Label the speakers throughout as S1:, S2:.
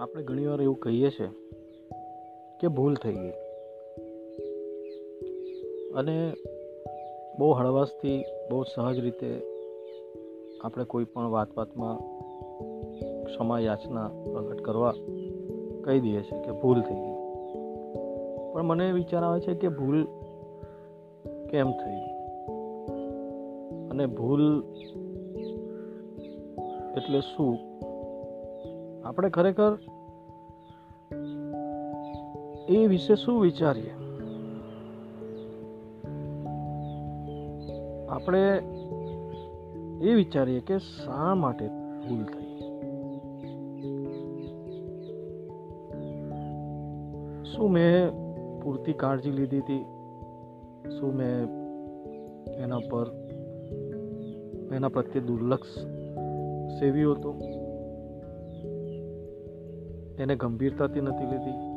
S1: આપણે ઘણીવાર એવું કહીએ છીએ કે ભૂલ થઈ ગઈ. અને બહુ હળવાશથી, બહુ સહજ રીતે આપણે કોઈ પણ વાત વાતમાં ક્ષમા યાચના પ્રગટ કરવા કહી દઈએ છીએ કે ભૂલ થઈ ગઈ. પણ મને વિચાર આવે છે કે ભૂલ કેમ થઈ? અને ભૂલ એટલે શું? આપણે ખરેખર એ વિશે શું વિચારીએ? આપણે એ વિચારીએ કે શા માટે ભૂલ થઈ? શું મેં પૂરતી કાળજી લીધી હતી? શું મેં એના પર, એના પ્રત્યે દુર્લક્ષ સેવ્યું હતું? એને ગંભીરતાથી નથી લીધી.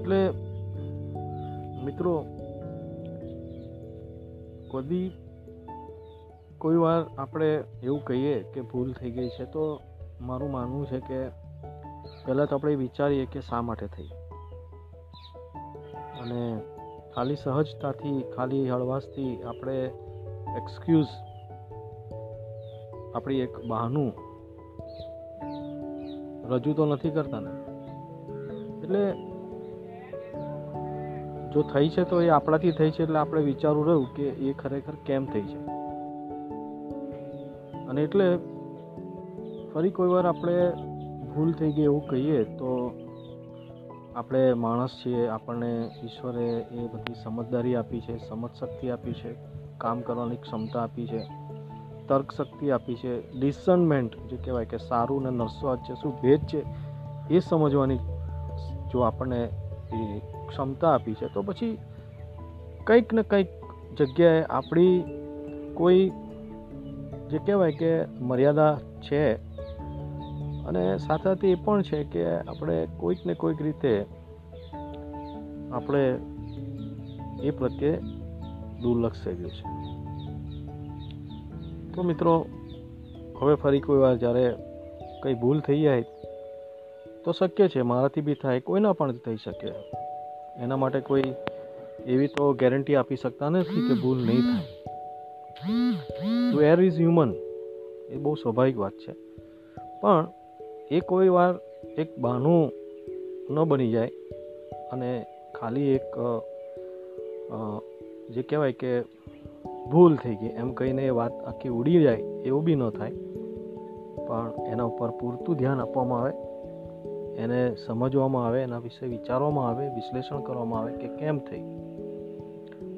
S1: એટલે, મિત્રો, કદી કોઈ વાર આપણે એવું કહીએ કે ભૂલ થઈ ગઈ છે, તો મારું માનવું છે કે પહેલાં તો આપણે વિચારીએ કે શા માટે થઈ. અને ખાલી સહજતાથી, ખાલી હળવાશથી આપણે એક્સક્યુઝ આપણી એક બહાનું રજૂ તો નથી કરતા ને. એટલે જો થઈ છે તો એ આપણાથી થઈ છે એટલે આપણે વિચારવું રહ્યું કે એ ખરેખર કેમ થઈ છે. અને એટલે ફરી કોઈ વાર આપણે ભૂલ થઈ ગઈ એવું કહીએ તો આપણે માણસ છીએ, આપણને ઈશ્વરે એ બધી સમજદારી આપી છે સમજ શક્તિ આપી છે, કામ કરવાની ક્ષમતા આપી છે. તર્ક શક્તિ આપી છે ડિસનમેન્ટ જે કહેવાય કે સારું અને નરસ્વાદ છે શું ભેદ છે, એ સમજવાની જો આપણને એ ક્ષમતા આપી છે, તો પછી કંઈક ને કંઈક જગ્યાએ આપણી કોઈ જે કહેવાય કે મર્યાદા છે અને સાથે સાથે એ પણ છે કે આપણે કોઈક ને કોઈક રીતે આપણે એ પ્રત્યે દુર્લક્ષ ગયું છે. તો મિત્રો, હવે ફરી કોઈ વાર જ્યારે કંઈ ભૂલ થઈ જાય, તો શક્ય છે મારાથી બી થાય, કોઈના પણ થઈ શકે. એના માટે કોઈ એવી તો ગેરંટી આપી શકતા નથી કે ભૂલ નહીં થાય. ટુ એર ઇઝ હ્યુમન, એ બહુ સ્વાભાવિક વાત છે. પણ એ કોઈ વાર એક બહાનું ન બની જાય અને ખાલી એક જે કહેવાય કે ભૂલ થઈ ગઈ. એમ કહીને એ વાત આખી ઉડી જાય એવું બી ન થાય. પણ એના ઉપર પૂરતું ધ્યાન આપવામાં આવે, એને સમજવામાં આવે, એના વિશે વિચારવામાં આવે, વિશ્લેષણ કરવામાં આવે કે કેમ થઈ.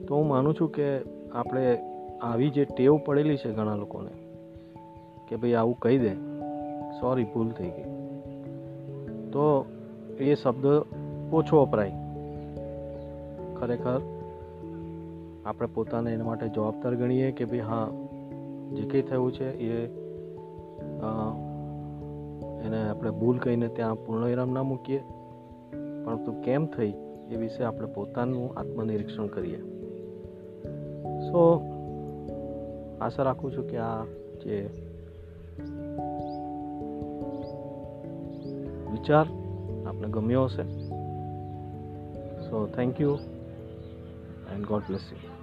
S1: તો હું માનું છું કે આપણે આવી જે ટેવ પડેલી છે ઘણા લોકોને કે ભાઈ આવું કહી દે, સોરી, ભૂલ થઈ ગઈ. તો એ શબ્દ ઓછો વપરાય. ખરેખર આપણે પોતાને એના માટે જવાબદાર ગણીએ કે ભાઈ હા, જે કંઈ થયું છે એ એને આપણે ભૂલ કહીને ત્યાં પૂર્ણ વિરામ ના મૂકીએ. પરંતુ કેમ થઈ એ વિશે આપણે પોતાનું આત્મનિરીક્ષણ કરીએ. સો, આશા રાખું છું કે આ જે વિચાર આપને ગમ્યો હશે. So, thank you. and God bless you.